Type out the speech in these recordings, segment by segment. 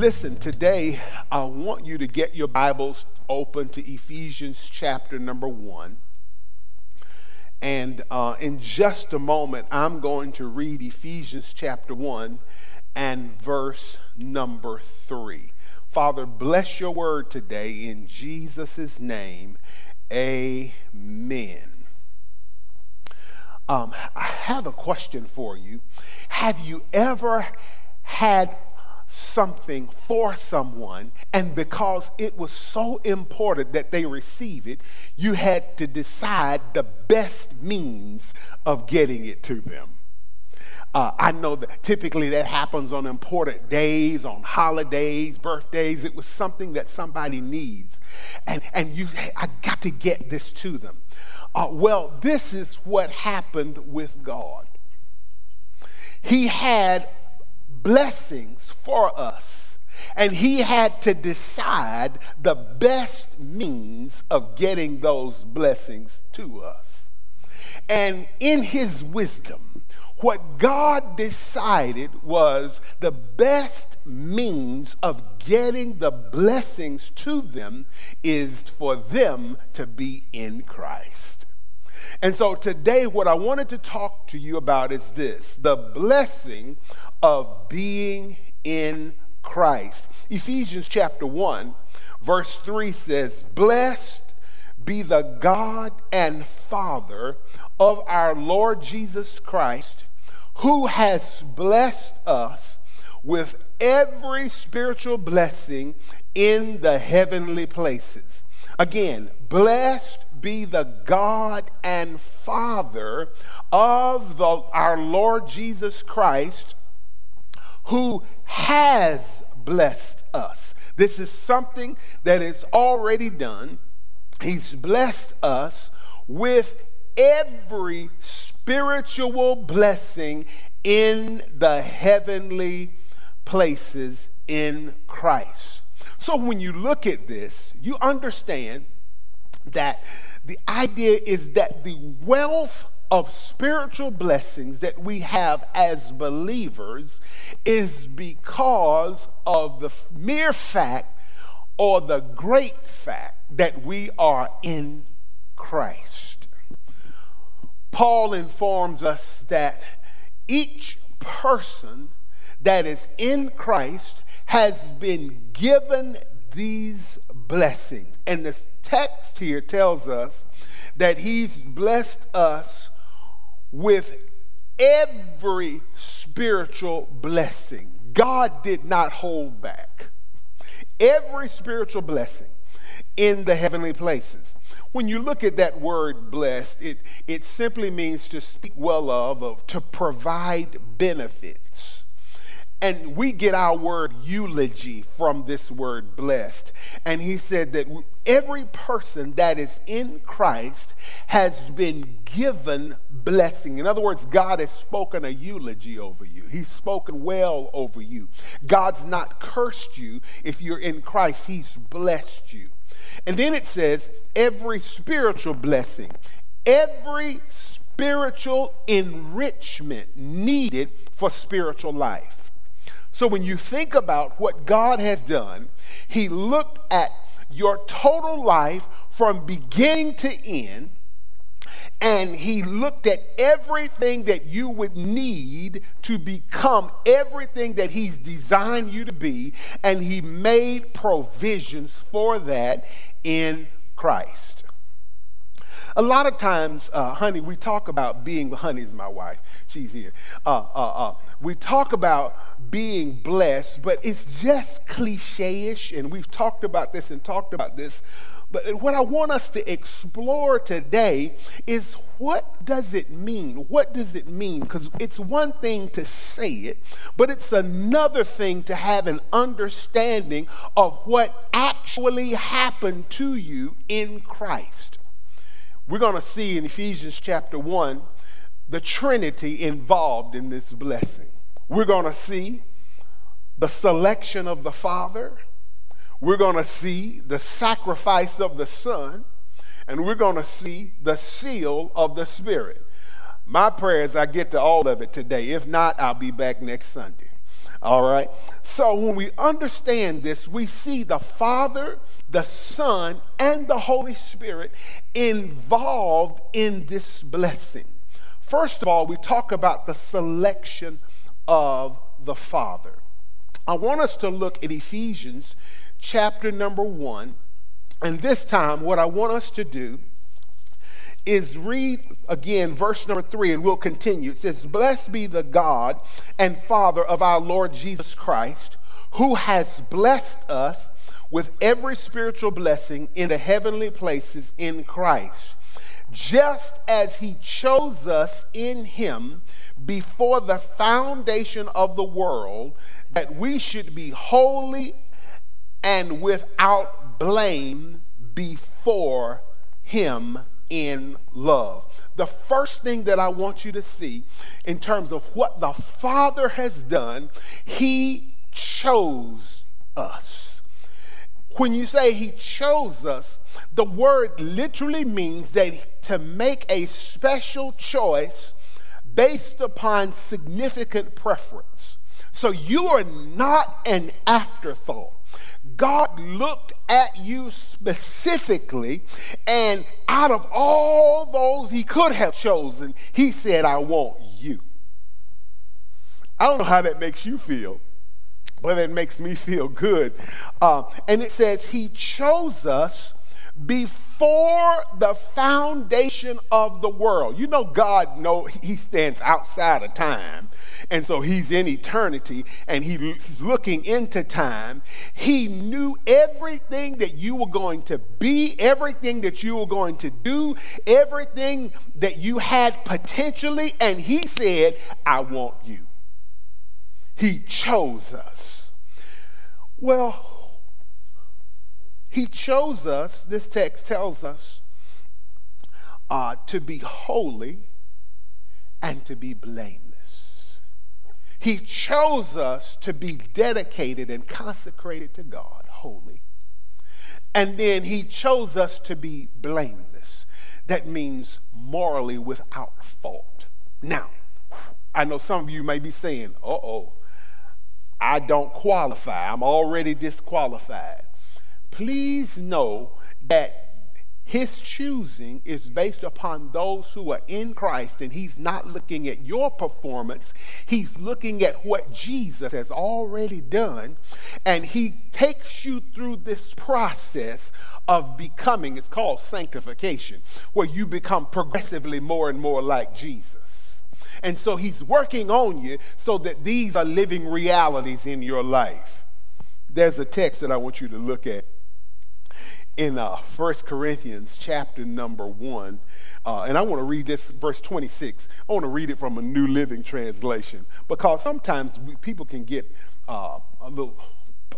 Listen, today I want you to get your Bibles open to Ephesians chapter number one. And uh, in just a moment, I'm going to read Ephesians chapter 1 and verse number 3. Father, bless your word today in Jesus' name. Amen. Um, I have a question for you. Have you ever had something for someone, and because it was so important that they receive it, you had to decide the best means of getting it to them. Uh, I know that typically that happens on important days, on holidays, birthdays. It was something that somebody needs. And, and you, I got to get this to them. Uh, well, this is what happened with God. He had blessings for us. And he had to decide the best means of getting those blessings to us. And in his wisdom, what God decided was the best means of getting the blessings to them is for them to be in Christ. And so today, what I wanted to talk to you about is this the blessing of being in Christ. Ephesians chapter 1, verse 3 says, Blessed be the God and Father of our Lord Jesus Christ, who has blessed us with every spiritual blessing in the heavenly places. Again, blessed be the God and Father of the, our Lord Jesus Christ, who has blessed us. This is something that is already done. He's blessed us with every spiritual blessing in the heavenly places in Christ. So when you look at this, you understand that the idea is that the wealth of spiritual blessings that we have as believers is because of the mere fact or the great fact that we are in Christ. Paul informs us that each person that is in Christ has been given these blessings. And this text here tells us that he's blessed us with every spiritual blessing. God did not hold back. Every spiritual blessing in the heavenly places. When you look at that word blessed, it, it simply means to speak well of, of to provide benefits and we get our word eulogy from this word blessed. And he said that every person that is in Christ has been given blessing. In other words, God has spoken a eulogy over you, He's spoken well over you. God's not cursed you if you're in Christ, He's blessed you. And then it says, every spiritual blessing, every spiritual enrichment needed for spiritual life. So when you think about what God has done, He looked at your total life from beginning to end, and He looked at everything that you would need to become everything that He's designed you to be, and He made provisions for that in Christ. A lot of times, uh, honey, we talk about being, Honey honey's my wife, she's here. Uh, uh, uh, we talk about being blessed, but it's just cliche ish, and we've talked about this and talked about this. But what I want us to explore today is what does it mean? What does it mean? Because it's one thing to say it, but it's another thing to have an understanding of what actually happened to you in Christ. We're going to see in Ephesians chapter 1 the Trinity involved in this blessing. We're going to see the selection of the Father we're going to see the sacrifice of the Son, and we're going to see the seal of the Spirit. My prayer is I get to all of it today. If not, I'll be back next Sunday. All right? So when we understand this, we see the Father, the Son, and the Holy Spirit involved in this blessing. First of all, we talk about the selection of the Father. I want us to look at Ephesians chapter number one. And this time, what I want us to do is read again verse number three, and we'll continue. It says, Blessed be the God and Father of our Lord Jesus Christ, who has blessed us with every spiritual blessing in the heavenly places in Christ, just as he chose us in him before the foundation of the world, that we should be holy and without blame before Him in love. The first thing that I want you to see in terms of what the Father has done, He chose us. When you say He chose us, the word literally means that to make a special choice based upon significant preference. So you are not an afterthought. God looked at you specifically, and out of all those he could have chosen, he said, I want you. I don't know how that makes you feel, but it makes me feel good. Uh, and it says, He chose us before the foundation of the world. You know, God know He stands outside of time, and so He's in eternity, and He's looking into time. He knew everything that you were going to be, everything that you were going to do, everything that you had potentially, and He said, "I want you." He chose us. Well, he chose us, this text tells us, uh, to be holy and to be blameless. He chose us to be dedicated and consecrated to God, holy. And then he chose us to be blameless. That means morally without fault. Now, I know some of you may be saying, uh oh, I don't qualify. I'm already disqualified please know that his choosing is based upon those who are in Christ, and he's not looking at your performance. He's looking at what Jesus has already done, and he takes you through this process of becoming, it's called sanctification, where you become progressively more and more like Jesus. And so he's working on you so that these are living realities in your life. There's a text that I want you to look at in uh, 1 Corinthians chapter number 1. Uh, and I want to read this, verse 26. I want to read it from a New Living Translation because sometimes we, people can get uh, a little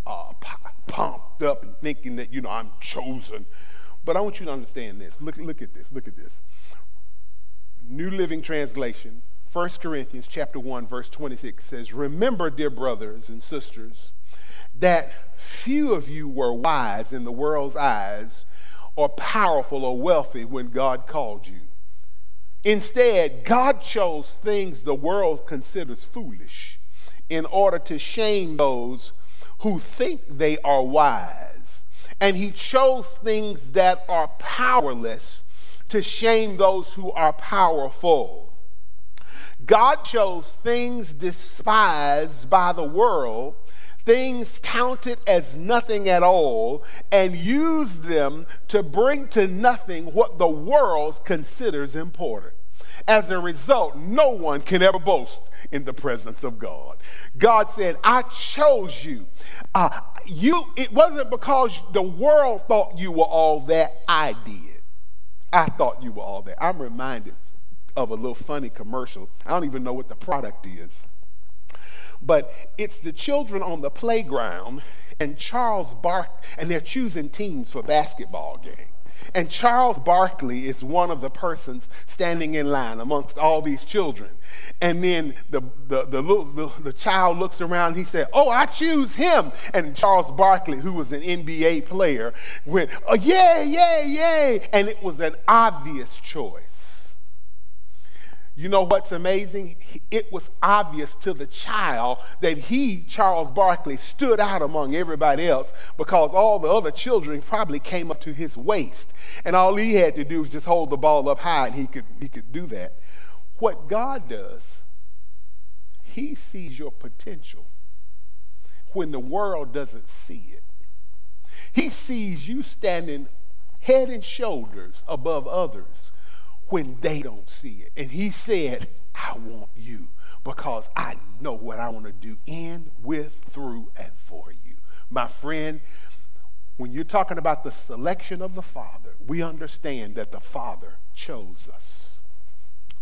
uh, pumped up and thinking that, you know, I'm chosen. But I want you to understand this. Look, look at this. Look at this. New Living Translation, 1 Corinthians chapter 1, verse 26 says, Remember, dear brothers and sisters, that few of you were wise in the world's eyes or powerful or wealthy when God called you. Instead, God chose things the world considers foolish in order to shame those who think they are wise. And He chose things that are powerless to shame those who are powerful. God chose things despised by the world, things counted as nothing at all, and used them to bring to nothing what the world considers important. As a result, no one can ever boast in the presence of God. God said, I chose you. Uh, you it wasn't because the world thought you were all that I did. I thought you were all that. I'm reminded of a little funny commercial. I don't even know what the product is. But it's the children on the playground and Charles Bark and they're choosing teams for basketball games. And Charles Barkley is one of the persons standing in line amongst all these children. And then the, the, the, little, the, the child looks around and he said, Oh, I choose him. And Charles Barkley, who was an NBA player, went, Oh, yay, yay, yay. And it was an obvious choice. You know what's amazing? It was obvious to the child that he, Charles Barkley, stood out among everybody else because all the other children probably came up to his waist. And all he had to do was just hold the ball up high and he could, he could do that. What God does, he sees your potential when the world doesn't see it. He sees you standing head and shoulders above others when they don't see it. And he said, I want you because I know what I want to do in, with, through, and for you. My friend, when you're talking about the selection of the Father, we understand that the Father chose us.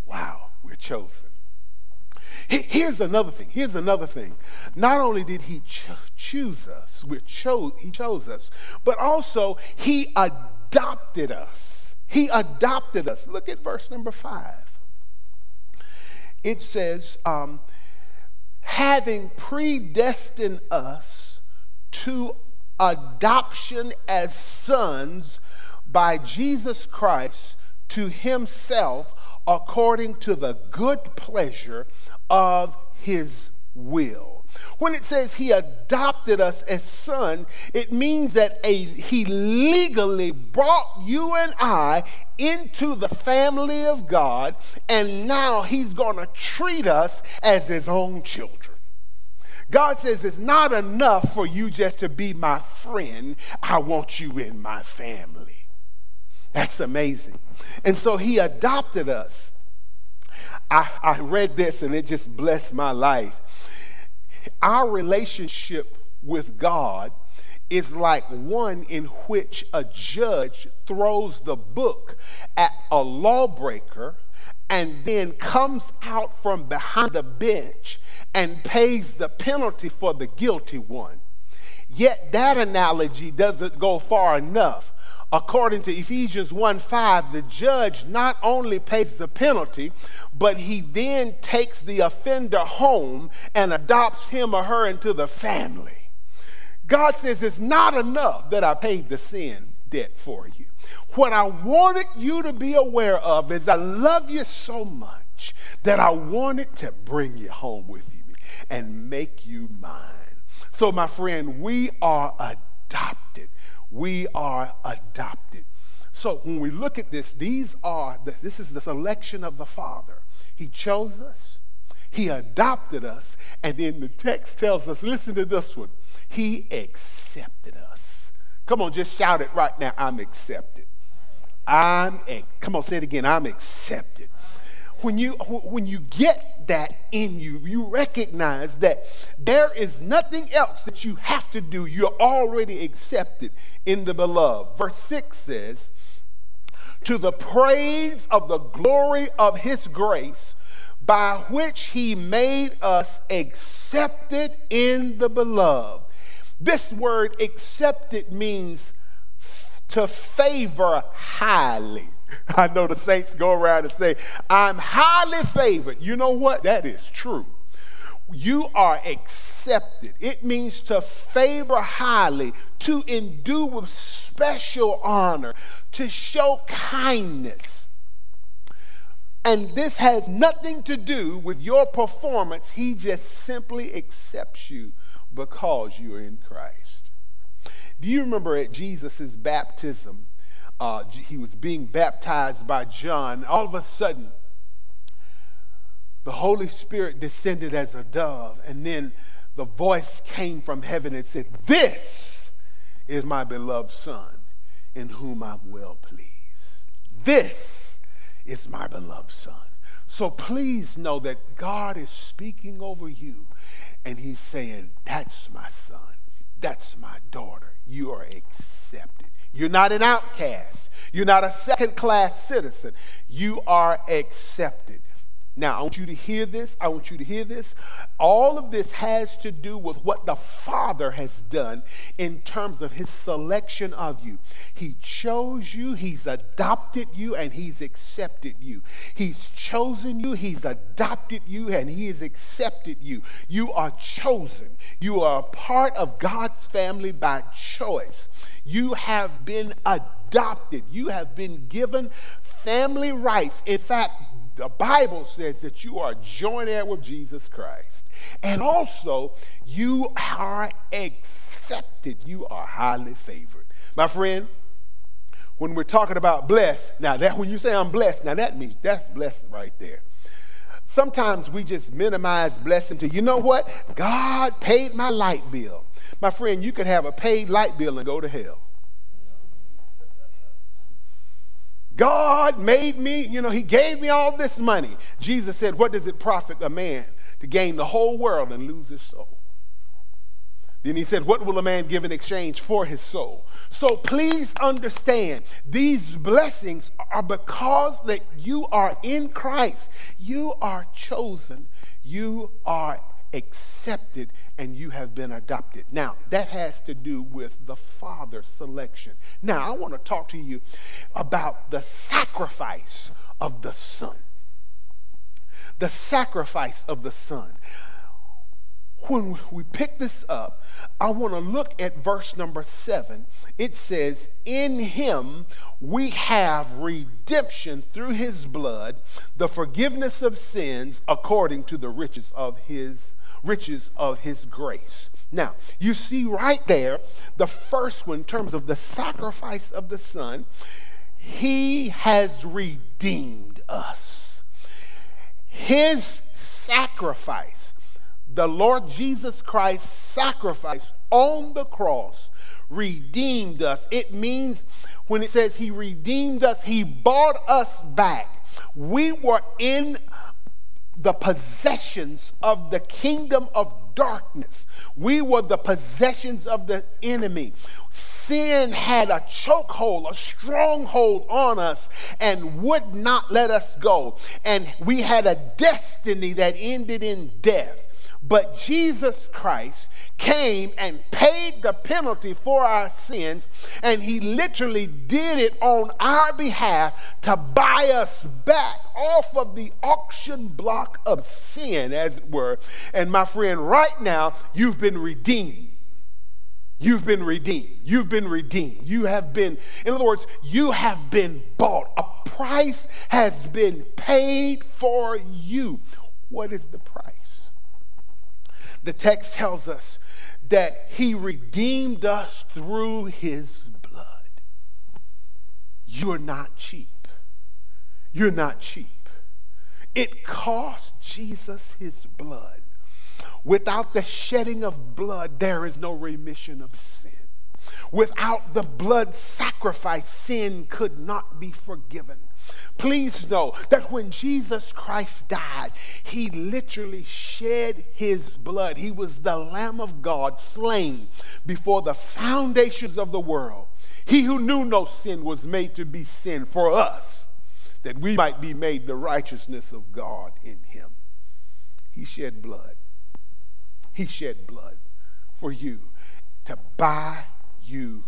Wow, we're chosen. Here's another thing. Here's another thing. Not only did he cho- choose us, we chose, he chose us, but also he adopted us. He adopted us. Look at verse number five. It says, um, having predestined us to adoption as sons by Jesus Christ to himself according to the good pleasure of his will. When it says he adopted us as son, it means that a, he legally brought you and I into the family of God, and now he's going to treat us as his own children. God says it's not enough for you just to be my friend. I want you in my family. That's amazing. And so he adopted us. I, I read this and it just blessed my life. Our relationship with God is like one in which a judge throws the book at a lawbreaker and then comes out from behind the bench and pays the penalty for the guilty one. Yet that analogy doesn't go far enough according to Ephesians 1 5, the judge not only pays the penalty, but he then takes the offender home and adopts him or her into the family. God says it's not enough that I paid the sin debt for you. What I wanted you to be aware of is I love you so much that I wanted to bring you home with me and make you mine. So, my friend, we are adopted we are adopted. So when we look at this, these are the, this is the selection of the Father. He chose us, He adopted us, and then the text tells us, listen to this one. He accepted us. Come on, just shout it right now. I'm accepted. I'm come on, say it again. I'm accepted when you when you get that in you you recognize that there is nothing else that you have to do. You're already accepted in the beloved. Verse 6 says to the praise of the glory of his grace by which he made us accepted in the beloved. This word accepted means to favor highly I know the saints go around and say, I'm highly favored. You know what? That is true. You are accepted. It means to favor highly, to endue with special honor, to show kindness. And this has nothing to do with your performance. He just simply accepts you because you're in Christ. Do you remember at Jesus' baptism? Uh, he was being baptized by John. All of a sudden, the the Holy Spirit descended as a dove, and then the voice came from heaven and said, This is my beloved Son, in whom I'm well pleased. This is my beloved Son. So please know that God is speaking over you, and He's saying, That's my son. That's my daughter. You are accepted. You're not an outcast. You're not a second class citizen. You are accepted. Now, I want you to hear this. I want you to hear this. All of this has to do with what the Father has done in terms of his selection of you. He chose you, he's adopted you, and he's accepted you. He's chosen you, he's adopted you, and he has accepted you. You are chosen. You are a part of God's family by choice. You have been adopted. You have been given family rights. In fact, the Bible says that you are joint heir with Jesus Christ. And also, you are accepted. You are highly favored. My friend, when we're talking about blessed, now that when you say I'm blessed, now that means that's blessed right there. Sometimes we just minimize blessing to, you know what? God paid my light bill. My friend, you could have a paid light bill and go to hell. God made me, you know, He gave me all this money. Jesus said, What does it profit a man to gain the whole world and lose his soul? Then he said, What will a man give in exchange for his soul? So please understand, these blessings are because that you are in Christ. You are chosen. You are accepted and you have been adopted. Now, that has to do with the Father selection. Now, I want to talk to you about the sacrifice of the Son. The sacrifice of the Son. When we pick this up, I want to look at verse number seven. It says, In him we have redemption through his blood, the forgiveness of sins according to the riches of his riches of his grace. Now, you see right there, the first one, in terms of the sacrifice of the Son, he has redeemed us. His sacrifice, the Lord Jesus Christ's sacrifice on the cross, redeemed us. It means when it says he redeemed us, he bought us back. We were in the possessions of the kingdom of darkness. We were the possessions of the enemy. Sin had a chokehold, a stronghold on us, and would not let us go. And we had a destiny that ended in death. But Jesus Christ came and paid the penalty for our sins, and he literally did it on our behalf to buy us back off of the auction block of sin, as it were. And my friend, right now, you've been redeemed. You've been redeemed. You've been redeemed. You have been, in other words, you have been bought. A price has been paid for you. What is the price? The text tells us that he redeemed us through his blood. You're not cheap. You're not cheap. It cost Jesus his blood. Without the shedding of blood, there is no remission of sin. Without the blood sacrifice, sin could not be forgiven. Please know that when Jesus Christ died, he literally shed his blood. He was the Lamb of God slain before the foundations of the world. He who knew no sin was made to be sin for us, that we might be made the righteousness of God in him. He shed blood. He shed blood for you to buy you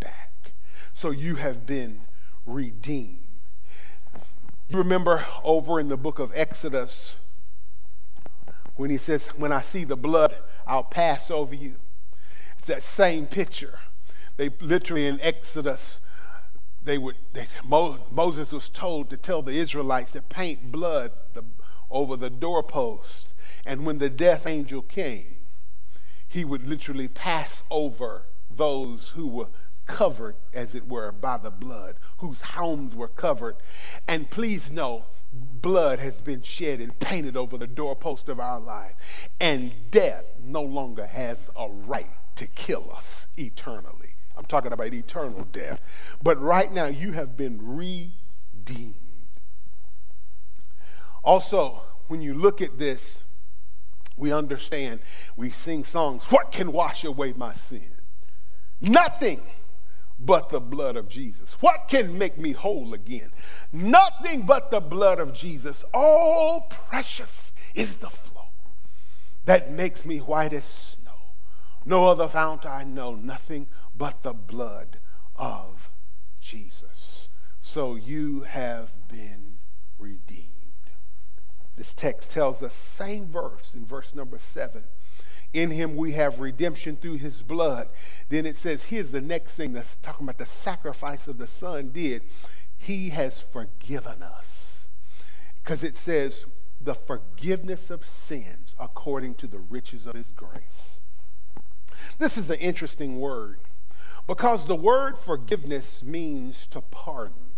back. So you have been redeemed. You remember over in the book of Exodus when he says, When I see the blood, I'll pass over you. It's that same picture. They literally in Exodus, they would they, Moses was told to tell the Israelites to paint blood the, over the doorpost. And when the death angel came, he would literally pass over those who were covered, as it were, by the blood, whose homes were covered. And please know blood has been shed and painted over the doorpost of our life. And death no longer has a right to kill us eternally. I'm talking about eternal death. But right now, you have been redeemed. Also, when you look at this, we understand, we sing songs, What can wash away my sin? Nothing but the blood of Jesus. What can make me whole again? Nothing but the blood of Jesus. All precious is the flow that makes me white as snow. No other fount I know, nothing but the blood of Jesus. So you have been redeemed. This text tells us, same verse in verse number seven in him we have redemption through his blood. Then it says, here's the next thing that's talking about the sacrifice of the Son did. He has forgiven us. Because it says, the forgiveness of sins according to the riches of his grace. This is an interesting word because the word forgiveness means to pardon,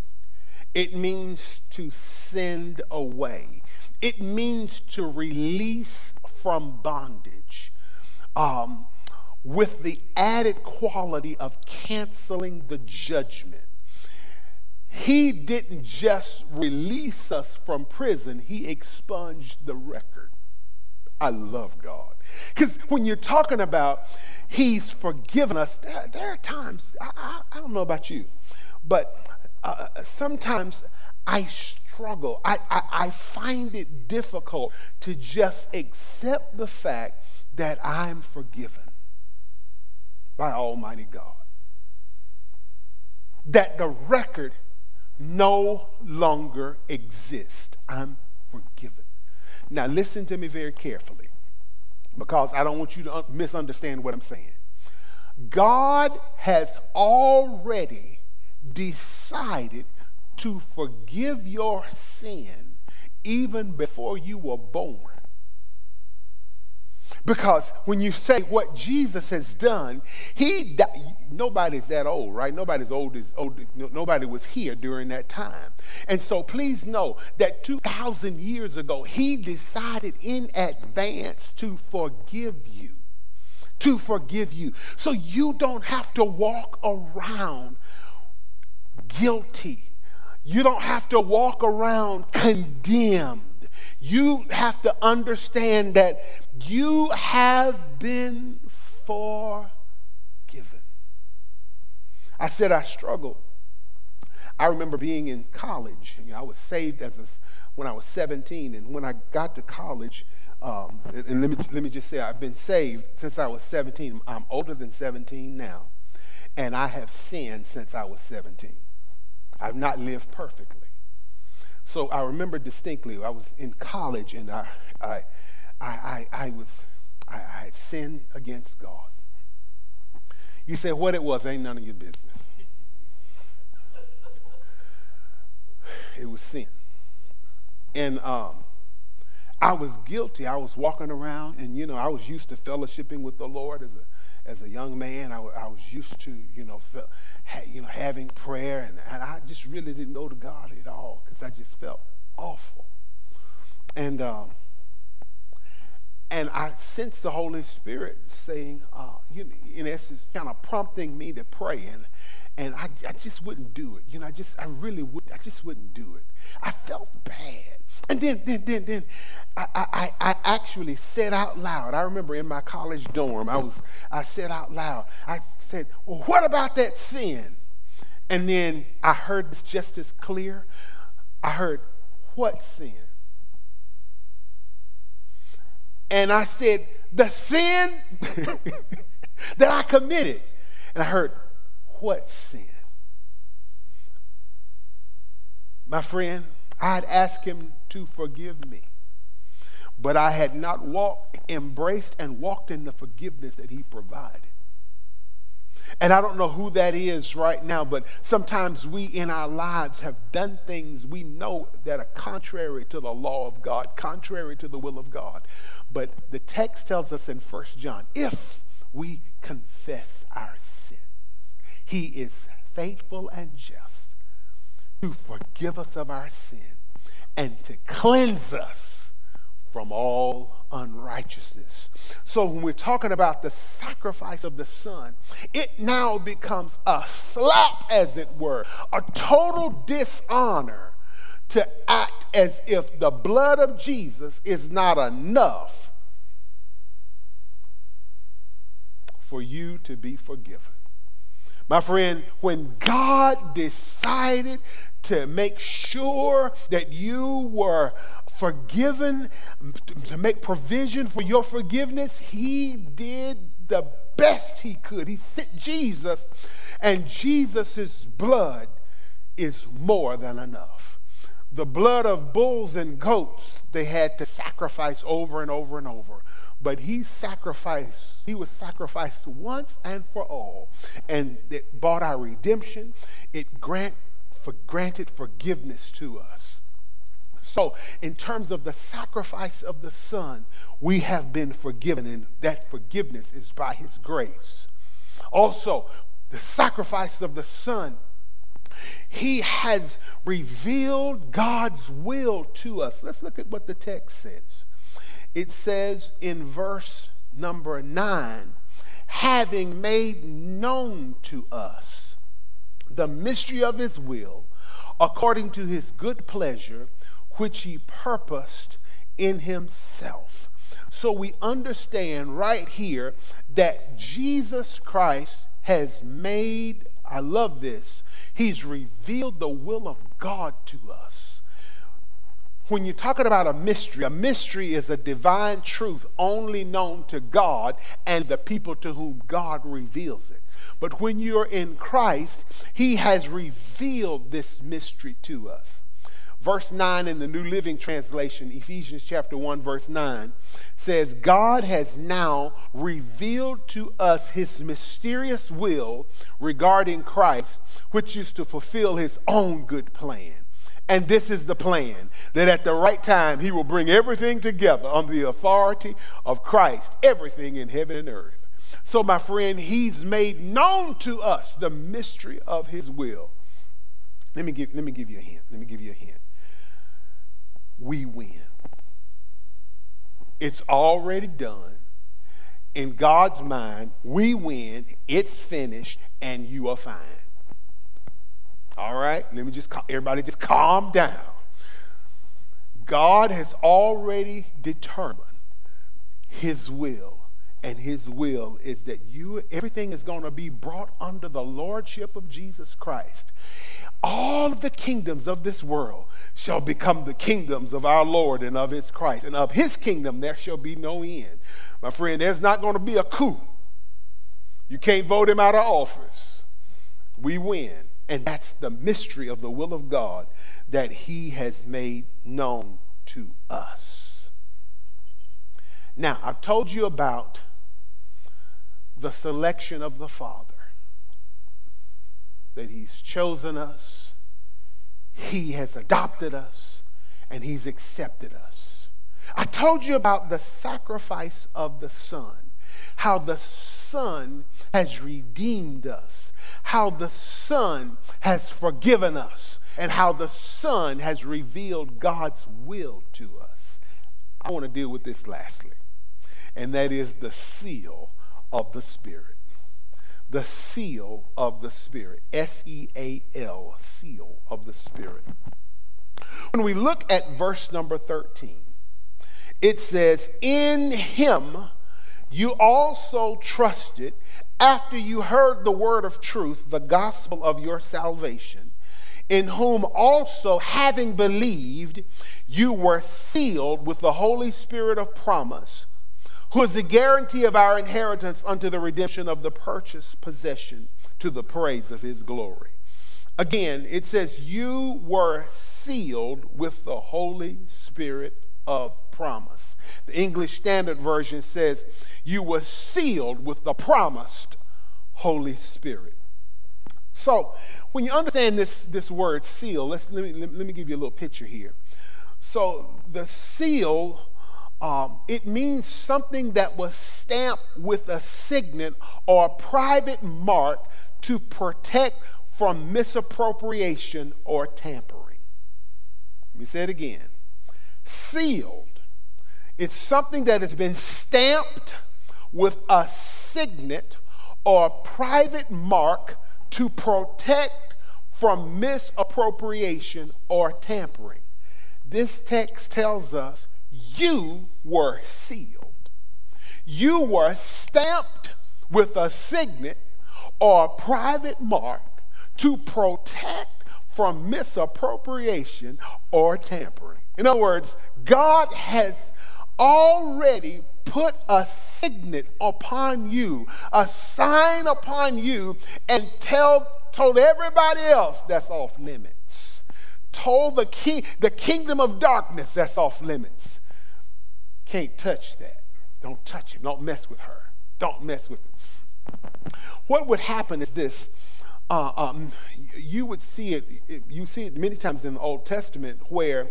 it means to send away, it means to release from bondage um, with the added quality of canceling the judgment. He didn't just release us from prison, He expunged the record. I love God. Because when you're talking about He's forgiven us, there, there are times, I, I, I, don't know about you, but uh, sometimes I struggle. I, I, I find it difficult to just accept the fact that I'm forgiven by Almighty God. That the record no longer exists. I'm forgiven. Now, listen to me very carefully because I don't want you to misunderstand what I'm saying. God has already decided to forgive your sin even before you were born. Because when you say what Jesus has done, he nobody's that old, right? Nobody's old as old. Nobody was here during that time, and so please know that two thousand years ago, he decided in advance to forgive you, to forgive you, so you don't have to walk around guilty. You don't have to walk around condemned you have to understand that you have been forgiven. I said I struggled. I remember being in college. You know, I was saved as a, when I was 17, and when I got to college, um, and, and let me let me just say I've been saved since I was 17. I'm older than 17 now, and I have sinned since I was 17. I've not lived perfectly. So I remember distinctly, I was in college and I, I, I, I, was, I, I had sinned against God. You say what it was ain't none of your business. It was sin. And um, I was guilty. I was walking around, and you know, I was used to fellowshipping with the Lord as a as a young man. I, I was used to you know fe- ha, you know having prayer, and, and I just really didn't go to God at all because I just felt awful. And um, and I sensed the Holy Spirit saying, uh, you know, in essence, kind of prompting me to pray, and and I, I just wouldn't do it. You know, I just I really would. I just wouldn't do it. I felt bad. And then, then, then, then I, I, I actually said out loud. I remember in my college dorm, I was, I said out loud, I said, well, what about that sin? And then I heard this just as clear. I heard, what sin? And I said, the sin that I committed. And I heard, what sin? My friend, I had asked him to forgive me. But I had not walked, embraced, and walked in the forgiveness that he provided. And I don't know who that is right now, but sometimes we in our lives have done things we know that are contrary to the law of God, contrary to the will of God. But the text tells us in 1 John if we confess our sins, he is faithful and just to forgive us of our sin and to cleanse us from all unrighteousness. So when we're talking about the sacrifice of the Son, it now becomes a slap, as it were, a total dishonor to act as if the blood of Jesus is not enough for you to be forgiven. My friend, when God decided to make sure that you were forgiven, to make provision for your forgiveness, He did the best He could. He sent Jesus, and Jesus' blood is more than enough. The blood of bulls and goats they had to sacrifice over and over and over. But he sacrificed, he was sacrificed once and for all. And it bought our redemption. It grant, for, granted forgiveness to us. So, in terms of the sacrifice of the Son, we have been forgiven, and that forgiveness is by His grace. Also, the sacrifice of the Son he has revealed God's will to us. Let's look at what the text says. It says in verse number nine, having made known to us the mystery of his will, according to his good pleasure, which he purposed in himself. So we understand right here that Jesus Christ has made, I love this, He's revealed the will of God to us. When you're talking about a mystery, a mystery is a divine truth only known to God and the people to whom God reveals it. But when you're in Christ, He has revealed this mystery to us. Verse 9 in the New Living Translation, Ephesians chapter 1, verse 9, says, God has now revealed to us his mysterious will regarding Christ, which is to fulfill his own good plan. And this is the plan that at the right time he will bring everything together under the authority of Christ, everything in heaven and earth. So, my friend, he's made known to us the mystery of his will. Let me give, let me give you a hint. Let me give you a hint we win. It's already done. In God's mind, we win, it's finished, and you are fine. All right? Let me just, everybody just calm down. God has already determined his will and his will is that you everything is going to be brought under the lordship of Jesus Christ all of the kingdoms of this world shall become the kingdoms of our Lord and of his Christ. And of his kingdom there shall be no end. My friend, there's not going to be a coup. You can't vote him out of office. We win. And that's the mystery of the will of God that he has made known to us. Now, I've told you about the selection of the Father that He's chosen us, He has adopted us, and He's accepted us. I told you about the sacrifice of the Son, how the Son has redeemed us, how the Son has forgiven us, and how the Son has revealed God's will to us. I want to deal with this lastly, and that is the seal of the Spirit the seal of the Spirit. S E A L, seal of the Spirit. When we look at verse number 13, it says, In him you also trusted after you heard the word of truth, the gospel of your salvation, in whom also, having believed, you were sealed with the Holy Spirit of promise who is the guarantee of our inheritance unto the redemption of the purchased possession to the praise of his glory. Again, it says, You were sealed with the Holy Spirit of promise. The English Standard Version says, You were sealed with the promised Holy Spirit. So, when you understand this, this word seal, let's, let, me, let me give you a little picture here. So, the seal um, it means something that was stamped with a signet or a private mark to protect from misappropriation or tampering. Let me say it again. Sealed. It's something that has been stamped with a signet or a private mark to protect from misappropriation or tampering. This text tells us you were sealed. You were stamped with a signet or a private mark to protect from misappropriation or tampering. In other words, God has already put a signet upon you, a sign upon you, and tell told everybody else that's off limits. Told the king, the kingdom of darkness that's off limits. Can't touch that. Don't touch him. Don't mess with her. Don't mess with him. What would happen is this. Uh, um, you would see it, you see it many times in the Old Testament where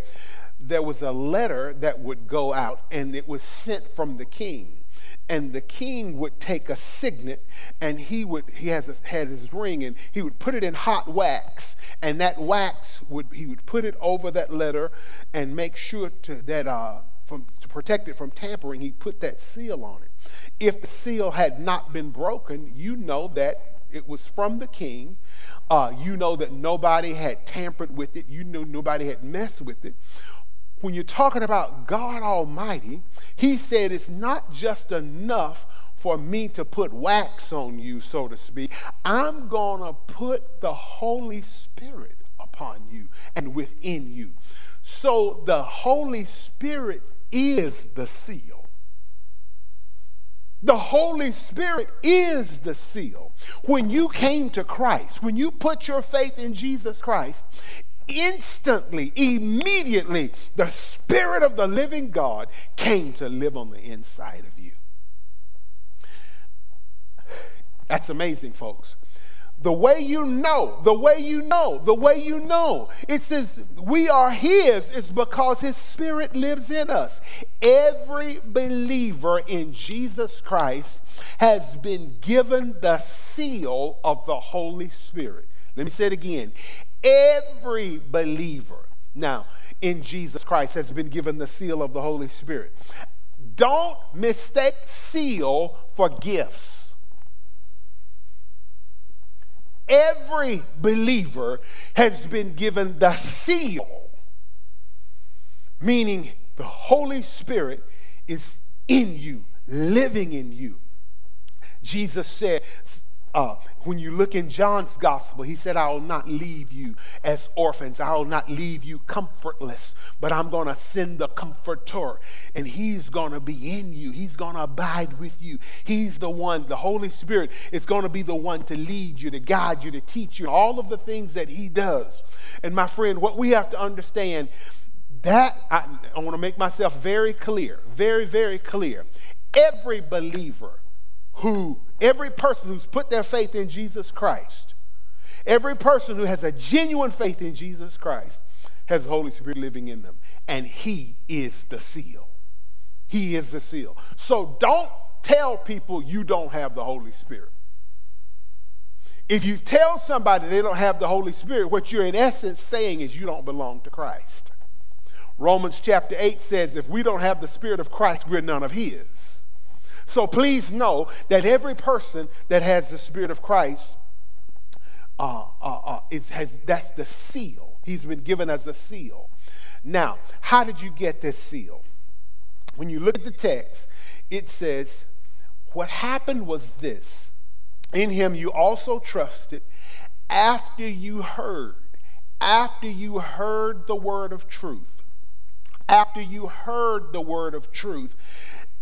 there was a letter that would go out and it was sent from the king and the king would take a signet and he would he has a, had his ring and he would put it in hot wax and that wax would he would put it over that letter and make sure to that uh protect it from tampering he put that seal on it if the seal had not been broken you know that it was from the king uh, you know that nobody had tampered with it you know nobody had messed with it when you're talking about God Almighty, He said it's not just enough for me to put wax on you, so to speak. I'm going to put the Holy Spirit upon you and within you. So the Holy Spirit is the seal. The Holy Spirit is the seal. When you came to Christ, when you put your faith in Jesus Christ, instantly, immediately, the Spirit of the living God came to live on the inside of you. That's amazing, folks. The way you know, the way you know, the way you know. It says we are His is because His Spirit lives in us. Every believer in Jesus Christ has been given the seal of the Holy Spirit. Let me say it again. Every believer now in Jesus Christ has been given the seal of the Holy Spirit. Don't mistake seal for gifts. Every believer has been given the seal, meaning the Holy Spirit is in you, living in you. Jesus said, uh, when you look in John's gospel, he said, I will not leave you as orphans. I will not leave you comfortless, but I'm going to send the comforter, and he's going to be in you. He's going to abide with you. He's the one, the Holy Spirit is going to be the one to lead you, to guide you, to teach you, all of the things that he does. And my friend, what we have to understand that I, I want to make myself very clear, very, very clear. Every believer who, every person who's put their faith in Jesus Christ, every person who has a genuine faith in Jesus Christ has the Holy Spirit living in them. And He is the seal. He is the seal. So don't tell people you don't have the Holy Spirit. If you tell somebody they don't have the Holy Spirit, what you're in essence saying is you don't belong to Christ. Romans chapter 8 says if we don't have the Spirit of Christ, we're none of His. So please know that every person that has the Spirit of Christ uh, uh, uh, is, has, that's the seal. He's been given as a seal. Now, how did you get this seal? When you look at the text, it says, What happened was this In him you also trusted after you heard, after you heard the word of truth. After you heard the word of truth,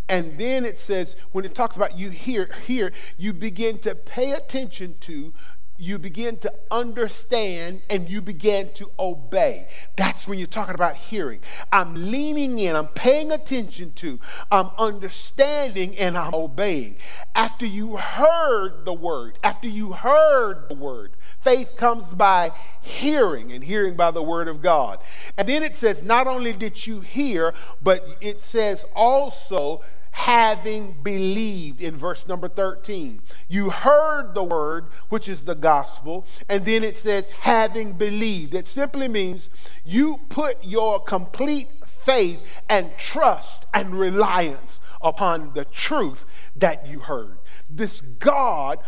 and then it says, when it talks about you here, here, you begin to pay attention to, you begin to understand, and you begin to obey. That's when you're talking about hearing. I'm leaning in, I'm paying attention to, I'm understanding, and I'm obeying. After you heard the word, after you heard the word, faith comes by hearing, and hearing by the word of God. And then it says, not only did you hear, but it says also, having believed in verse number 13. You heard the word, which is the gospel, and then it says having believed. It simply means you put your complete faith and trust and reliance upon the truth that you heard. This God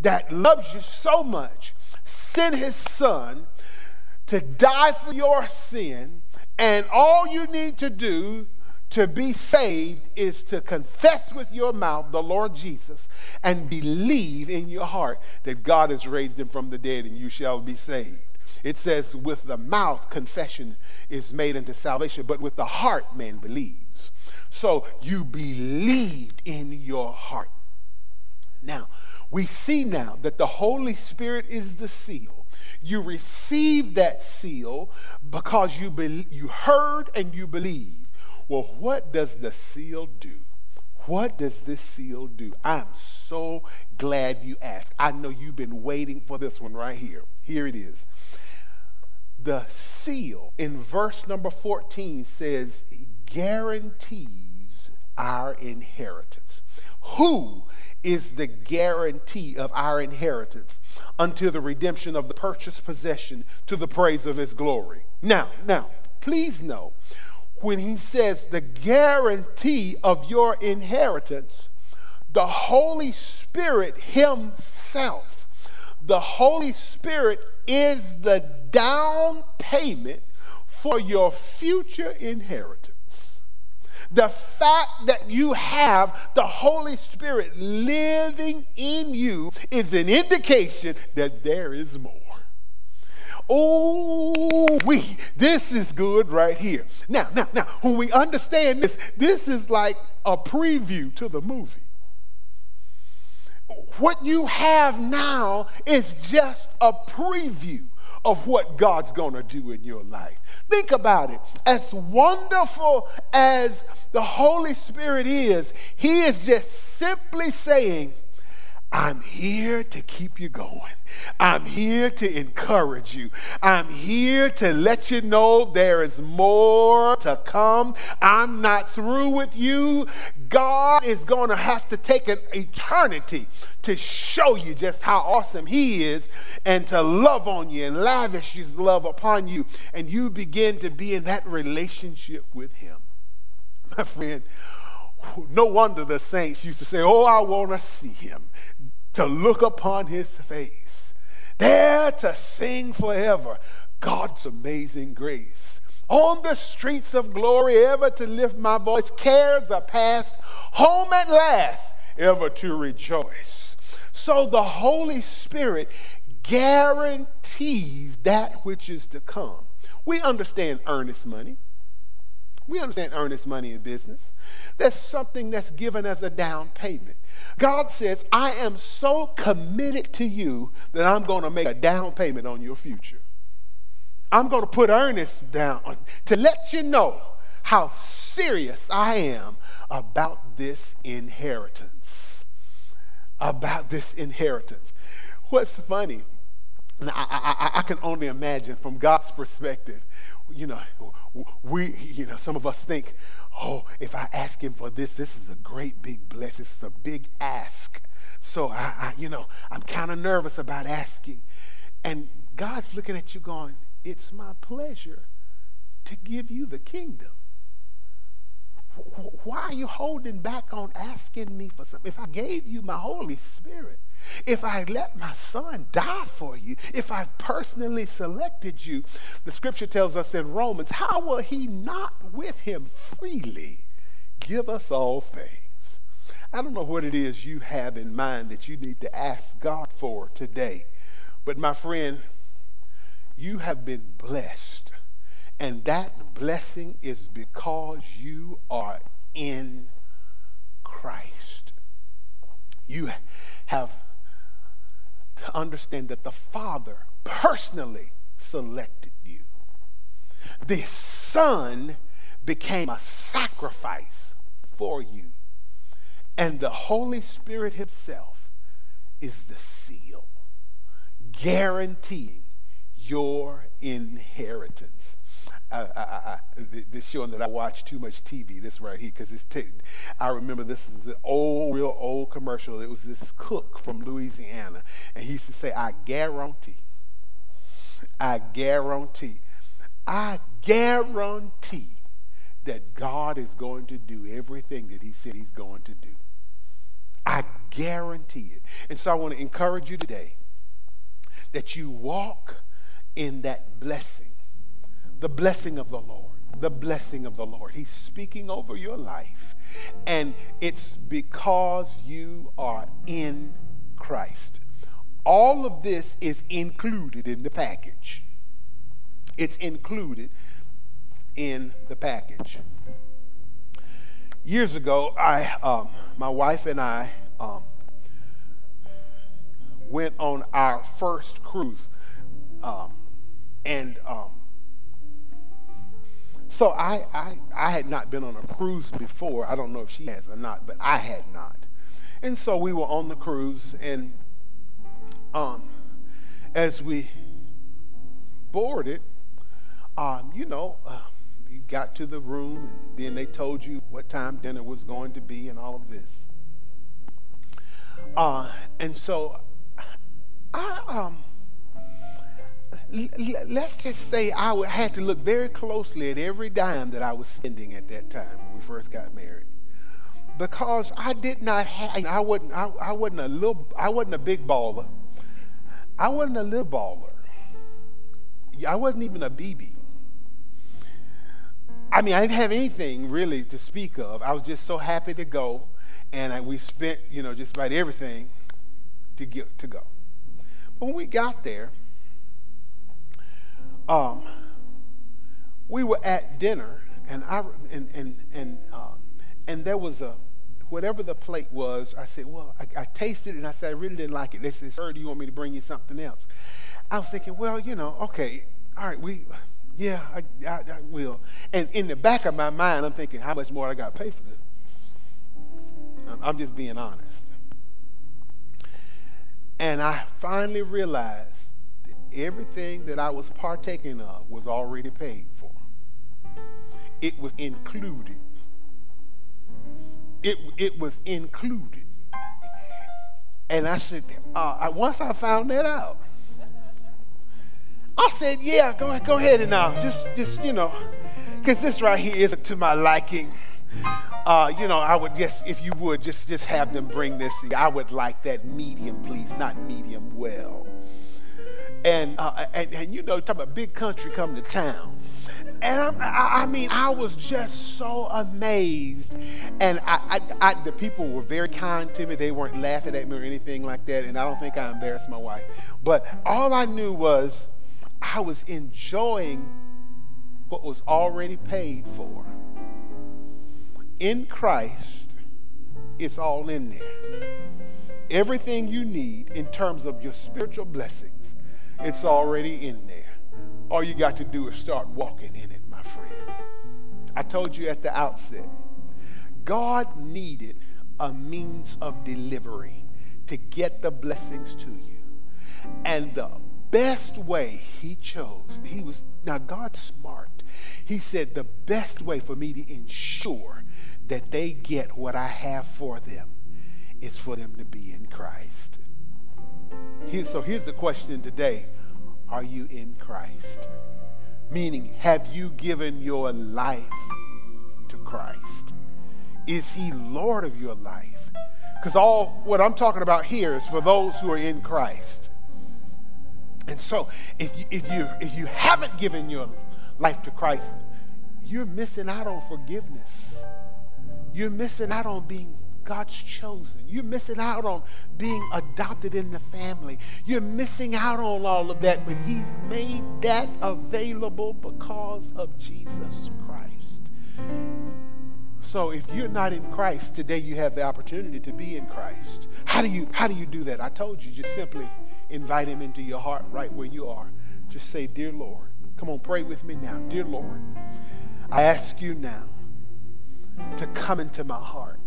that loves you so much sent his son to die for your sin, and all you need to do to be saved is to confess with your mouth the Lord Jesus and believe in your heart that God has raised him from the dead and you shall be saved. It says, with the mouth, confession is made unto salvation, but with the heart, man believes. So you believed in your heart. Now, we see now that the Holy Spirit is the seal. You receive that seal because you, be- you heard and you believe. Well, what does the seal do? What does this seal do? I'm so glad you asked. I know you've been waiting for this one right here. Here it is. The seal in verse number 14 says, guarantees our inheritance. Who is the guarantee of our inheritance until the redemption of the purchased possession to the praise of his glory? Now, now, please know when he says the guarantee of your inheritance, the Holy Spirit Himself, the Holy Spirit is the down payment for your future inheritance. The fact that you have the Holy Spirit living in you is an indication that there is more. Oh, we, this is good right here. Now, now, now, when we understand this, this is like a preview to the movie. What you have now is just a preview of what God's going to do in your life. Think about it. As wonderful as the Holy Spirit is, He is just simply saying, I'm here to keep you going. I'm here to encourage you. I'm here to let you know there is more to come. I'm not through with you. God is going to have to take an eternity to show you just how awesome He is and to love on you and lavish His love upon you. And you begin to be in that relationship with Him. My friend, no wonder the saints used to say, Oh, I want to see Him to look upon his face, there to sing forever God's amazing grace. On the streets of glory, ever to lift my voice, cares are past, home at last, ever to rejoice. So the Holy Spirit guarantees that which is to come. We understand earnest money. We understand earnest money in business. That's something that's given as a down payment. God says, I am so committed to you that I'm going to make a down payment on your future. I'm going to put earnest down to let you know how serious I am about this inheritance. About this inheritance. What's funny and I, I, I, can only imagine from God's perspective, you know, we, you know, some of us think, oh, if I ask him for this, this is a great big blessing. Is a big ask. So I, I you know, I'm kind of nervous about asking. And God's looking at you going, it's my pleasure to give you the kingdom. Why are you holding back on asking me for something? If I gave you my Holy Spirit, if I let my son die for you, if I've personally selected you, the scripture tells us in Romans, how will he not with him freely give us all things? I don't know what it is you have in mind that you need to ask God for today, but my friend, you have been blessed. And that blessing is because you are in Christ. You have to understand that the Father personally selected you. The Son became a sacrifice for you. And the Holy Spirit Himself is the seal, guaranteeing your inheritance. I, I, this showing that I watch too much TV. This right here, because it's. T- I remember this is an old, real old commercial. It was this cook from Louisiana, and he used to say, "I guarantee, I guarantee, I guarantee that God is going to do everything that He said He's going to do. I guarantee it." And so I want to encourage you today that you walk in that blessing the blessing of the Lord. The blessing of the Lord. He's speaking over your life. And it's because you are in Christ. All of this is included in the package. It's included in the package. Years ago, I, um, my wife and I um, went on our first cruise. Um, and um, so I, I, I had not been on a cruise before. I don't know if she has or not, but I had not. And so we were on the cruise, and um, as we boarded, um, you know, uh, you got to the room, and then they told you what time dinner was going to be and all of this. Uh, and so I, um, let's just say I had to look very closely at every dime that I was spending at that time when we first got married. Because I did not have, I wasn't, I, I wasn't a little, I wasn't a big baller. I wasn't a little baller. I wasn't even a BB. I mean, I didn't have anything really to speak of. I was just so happy to go, and I, we spent, you know, just about everything to get to go. But when we got there, um, we were at dinner, and I and and and um, and there was a whatever the plate was. I said, well, I, I, tasted it, and I said I really didn't like it. They said, sir, do you want me to bring you something else? I was thinking, well, you know, okay, all right, we. Yeah, I, I, I will. And in the back of my mind, I'm thinking, how much more I got to pay for this? I'm just being honest. And I finally realized everything that I was partaking of was already paid for. It was included. It, it was included. And I said, uh, once I found that out, I said, yeah, go go ahead and uh, just, just, you know, because this right here isn't to my liking. Uh, you know, I would just, if you would, just, just have them bring this. I would like that medium, please, not medium well. And, uh, and, and you know, talking about big country coming to town. And I, I, mean, I was just so amazed. And I, I, I, the people were very kind to me. They weren't laughing at me or anything like that. And I don't think I embarrassed my wife. But all I knew was I was enjoying what was already paid for. In Christ, it's all in there. Everything you need in terms of your spiritual blessing it's already in there. All you got to do is start walking in it, my friend. I told you at the outset, God needed a means of delivery to get the blessings to you. And the best way he chose, he was, now God's smart. He said, the best way for me to ensure that they get what I have for them is for them to be in Christ. So here's the question today Are you in Christ? Meaning, have you given your life to Christ? Is He Lord of your life? Because all what I'm talking about here is for those who are in Christ. And so, if you, if you if you haven't given your life to Christ, you're missing out on forgiveness. You're missing out on being God's chosen. You're missing out on being adopted in the family. You're missing out on all of that, but He's made that available because of Jesus Christ. So if you're not in Christ, today you have the opportunity to be in Christ. How do you how do you do that? I told you, just simply invite him into your heart right where you are. Just say, "Dear Lord." Come on, pray with me now. Dear Lord, I ask you now to come into my heart.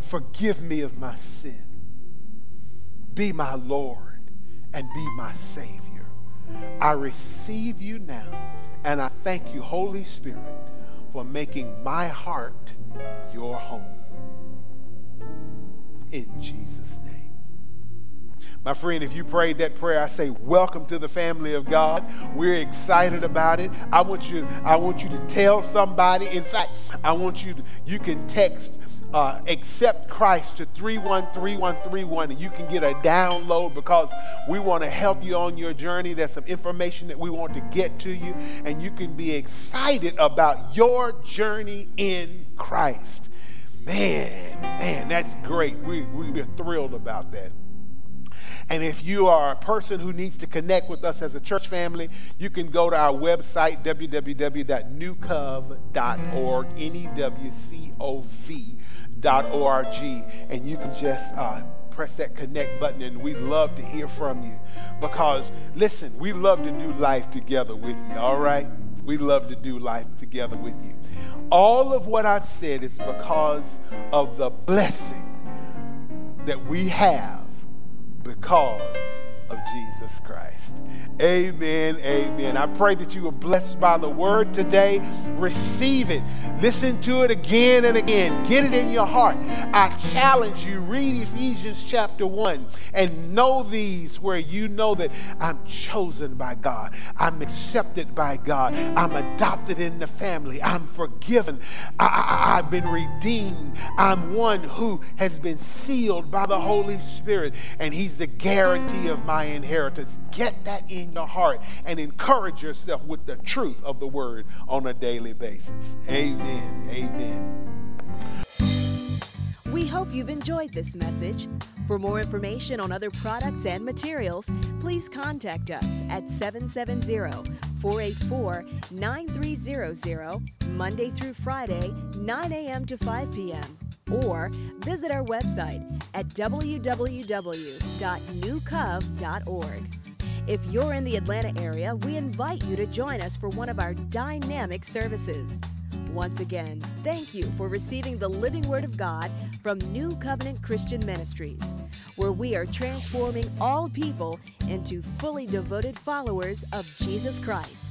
Forgive me of my sin. Be my Lord and be my Savior. I receive you now And I thank you, Holy Spirit, for making my heart your home. In Jesus' name. My friend, if you prayed that prayer, I say welcome to the family of God. We're excited about it. I want you, I want you to tell somebody. In fact, I want you to, you can text uh, accept Christ to 313131 and you can get a download because we want to help you on your journey. There's some information that we want to get to you, and you can be excited about your journey in Christ. Man, man, that's great. We, we're thrilled about that. And if you are a person who needs to connect with us as a church family, you can go to our website, www.newcov.org, N E W C O V.org, and you can just uh, press that connect button, and we'd love to hear from you. Because, listen, we love to do life together with you, all right? We love to do life together with you. All of what I've said is because of the blessing that we have because of Jesus Christ. Amen. Amen. I pray that you are blessed by the word today. Receive it. Listen to it again and again. Get it in your heart. I challenge you, read Ephesians chapter 1 and know these where you know that I'm chosen by God. I'm accepted by God. I'm adopted in the family. I'm forgiven. I, have been redeemed. I'm one who has been sealed by the Holy Spirit, and He's the guarantee of my inheritance. Get that in your heart and encourage yourself with the truth of the word on a daily basis. Amen. Amen. We hope you've enjoyed this message. For more information on other products and materials, please contact us at 770 484 9300, Monday through Friday, 9 a.m. to 5 p.m or visit our website at www.newcov.org. If you're in the Atlanta area, we invite you to join us for one of our dynamic services. Once again, thank you for receiving the living Word of God from New Covenant Christian Ministries, where we are transforming all people into fully devoted followers of Jesus Christ.